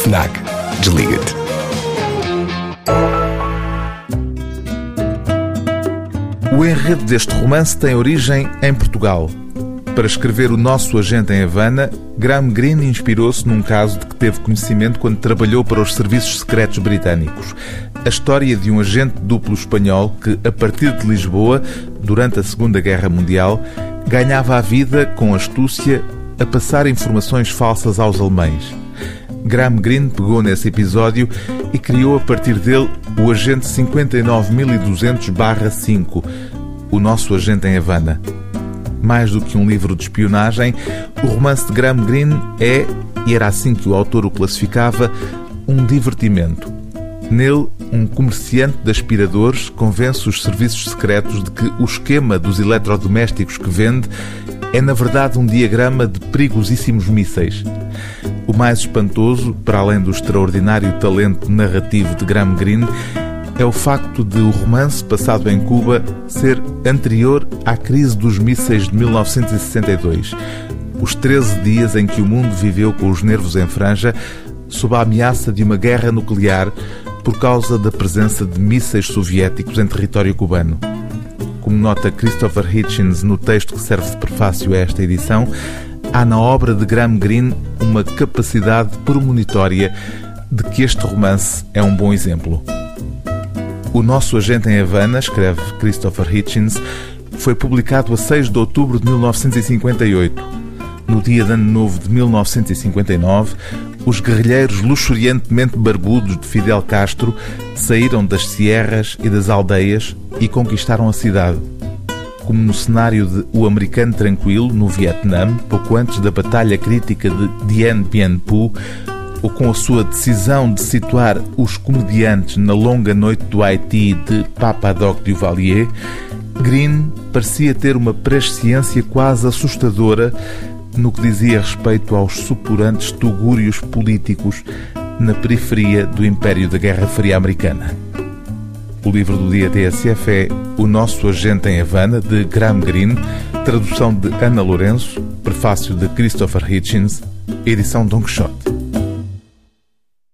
FNAC. Desliga-te. O enredo deste romance tem origem em Portugal. Para escrever O Nosso Agente em Havana, Graham Greene inspirou-se num caso de que teve conhecimento quando trabalhou para os serviços secretos britânicos. A história de um agente duplo espanhol que, a partir de Lisboa, durante a Segunda Guerra Mundial, ganhava a vida com astúcia a passar informações falsas aos alemães. Graham Greene pegou nesse episódio e criou a partir dele o Agente 59200-5, o nosso agente em Havana. Mais do que um livro de espionagem, o romance de Graham Greene é, e era assim que o autor o classificava, um divertimento. Nele, um comerciante de aspiradores convence os serviços secretos de que o esquema dos eletrodomésticos que vende é, na verdade, um diagrama de perigosíssimos mísseis. O mais espantoso, para além do extraordinário talento narrativo de Graham Greene, é o facto de o romance passado em Cuba ser anterior à crise dos mísseis de 1962. Os 13 dias em que o mundo viveu com os nervos em franja, sob a ameaça de uma guerra nuclear por causa da presença de mísseis soviéticos em território cubano. Como nota Christopher Hitchens no texto que serve de prefácio a esta edição, há na obra de Graham Greene uma capacidade premonitória de que este romance é um bom exemplo. O Nosso Agente em Havana, escreve Christopher Hitchens, foi publicado a 6 de outubro de 1958. No dia de Ano Novo de 1959, os guerrilheiros luxuriantemente barbudos de Fidel Castro saíram das sierras e das aldeias e conquistaram a cidade. Como no cenário de O Americano Tranquilo, no Vietnã, pouco antes da batalha crítica de Dien Bien Phu, ou com a sua decisão de situar os comediantes na longa noite do Haiti de Papadoc Duvalier, Green parecia ter uma presciência quase assustadora no que dizia respeito aos supurantes tugúrios políticos na periferia do Império da Guerra Fria Americana. O livro do dia TSF é O Nosso Agente em Havana, de Graham Greene, tradução de Ana Lourenço, prefácio de Christopher Hitchens, edição Don Quixote.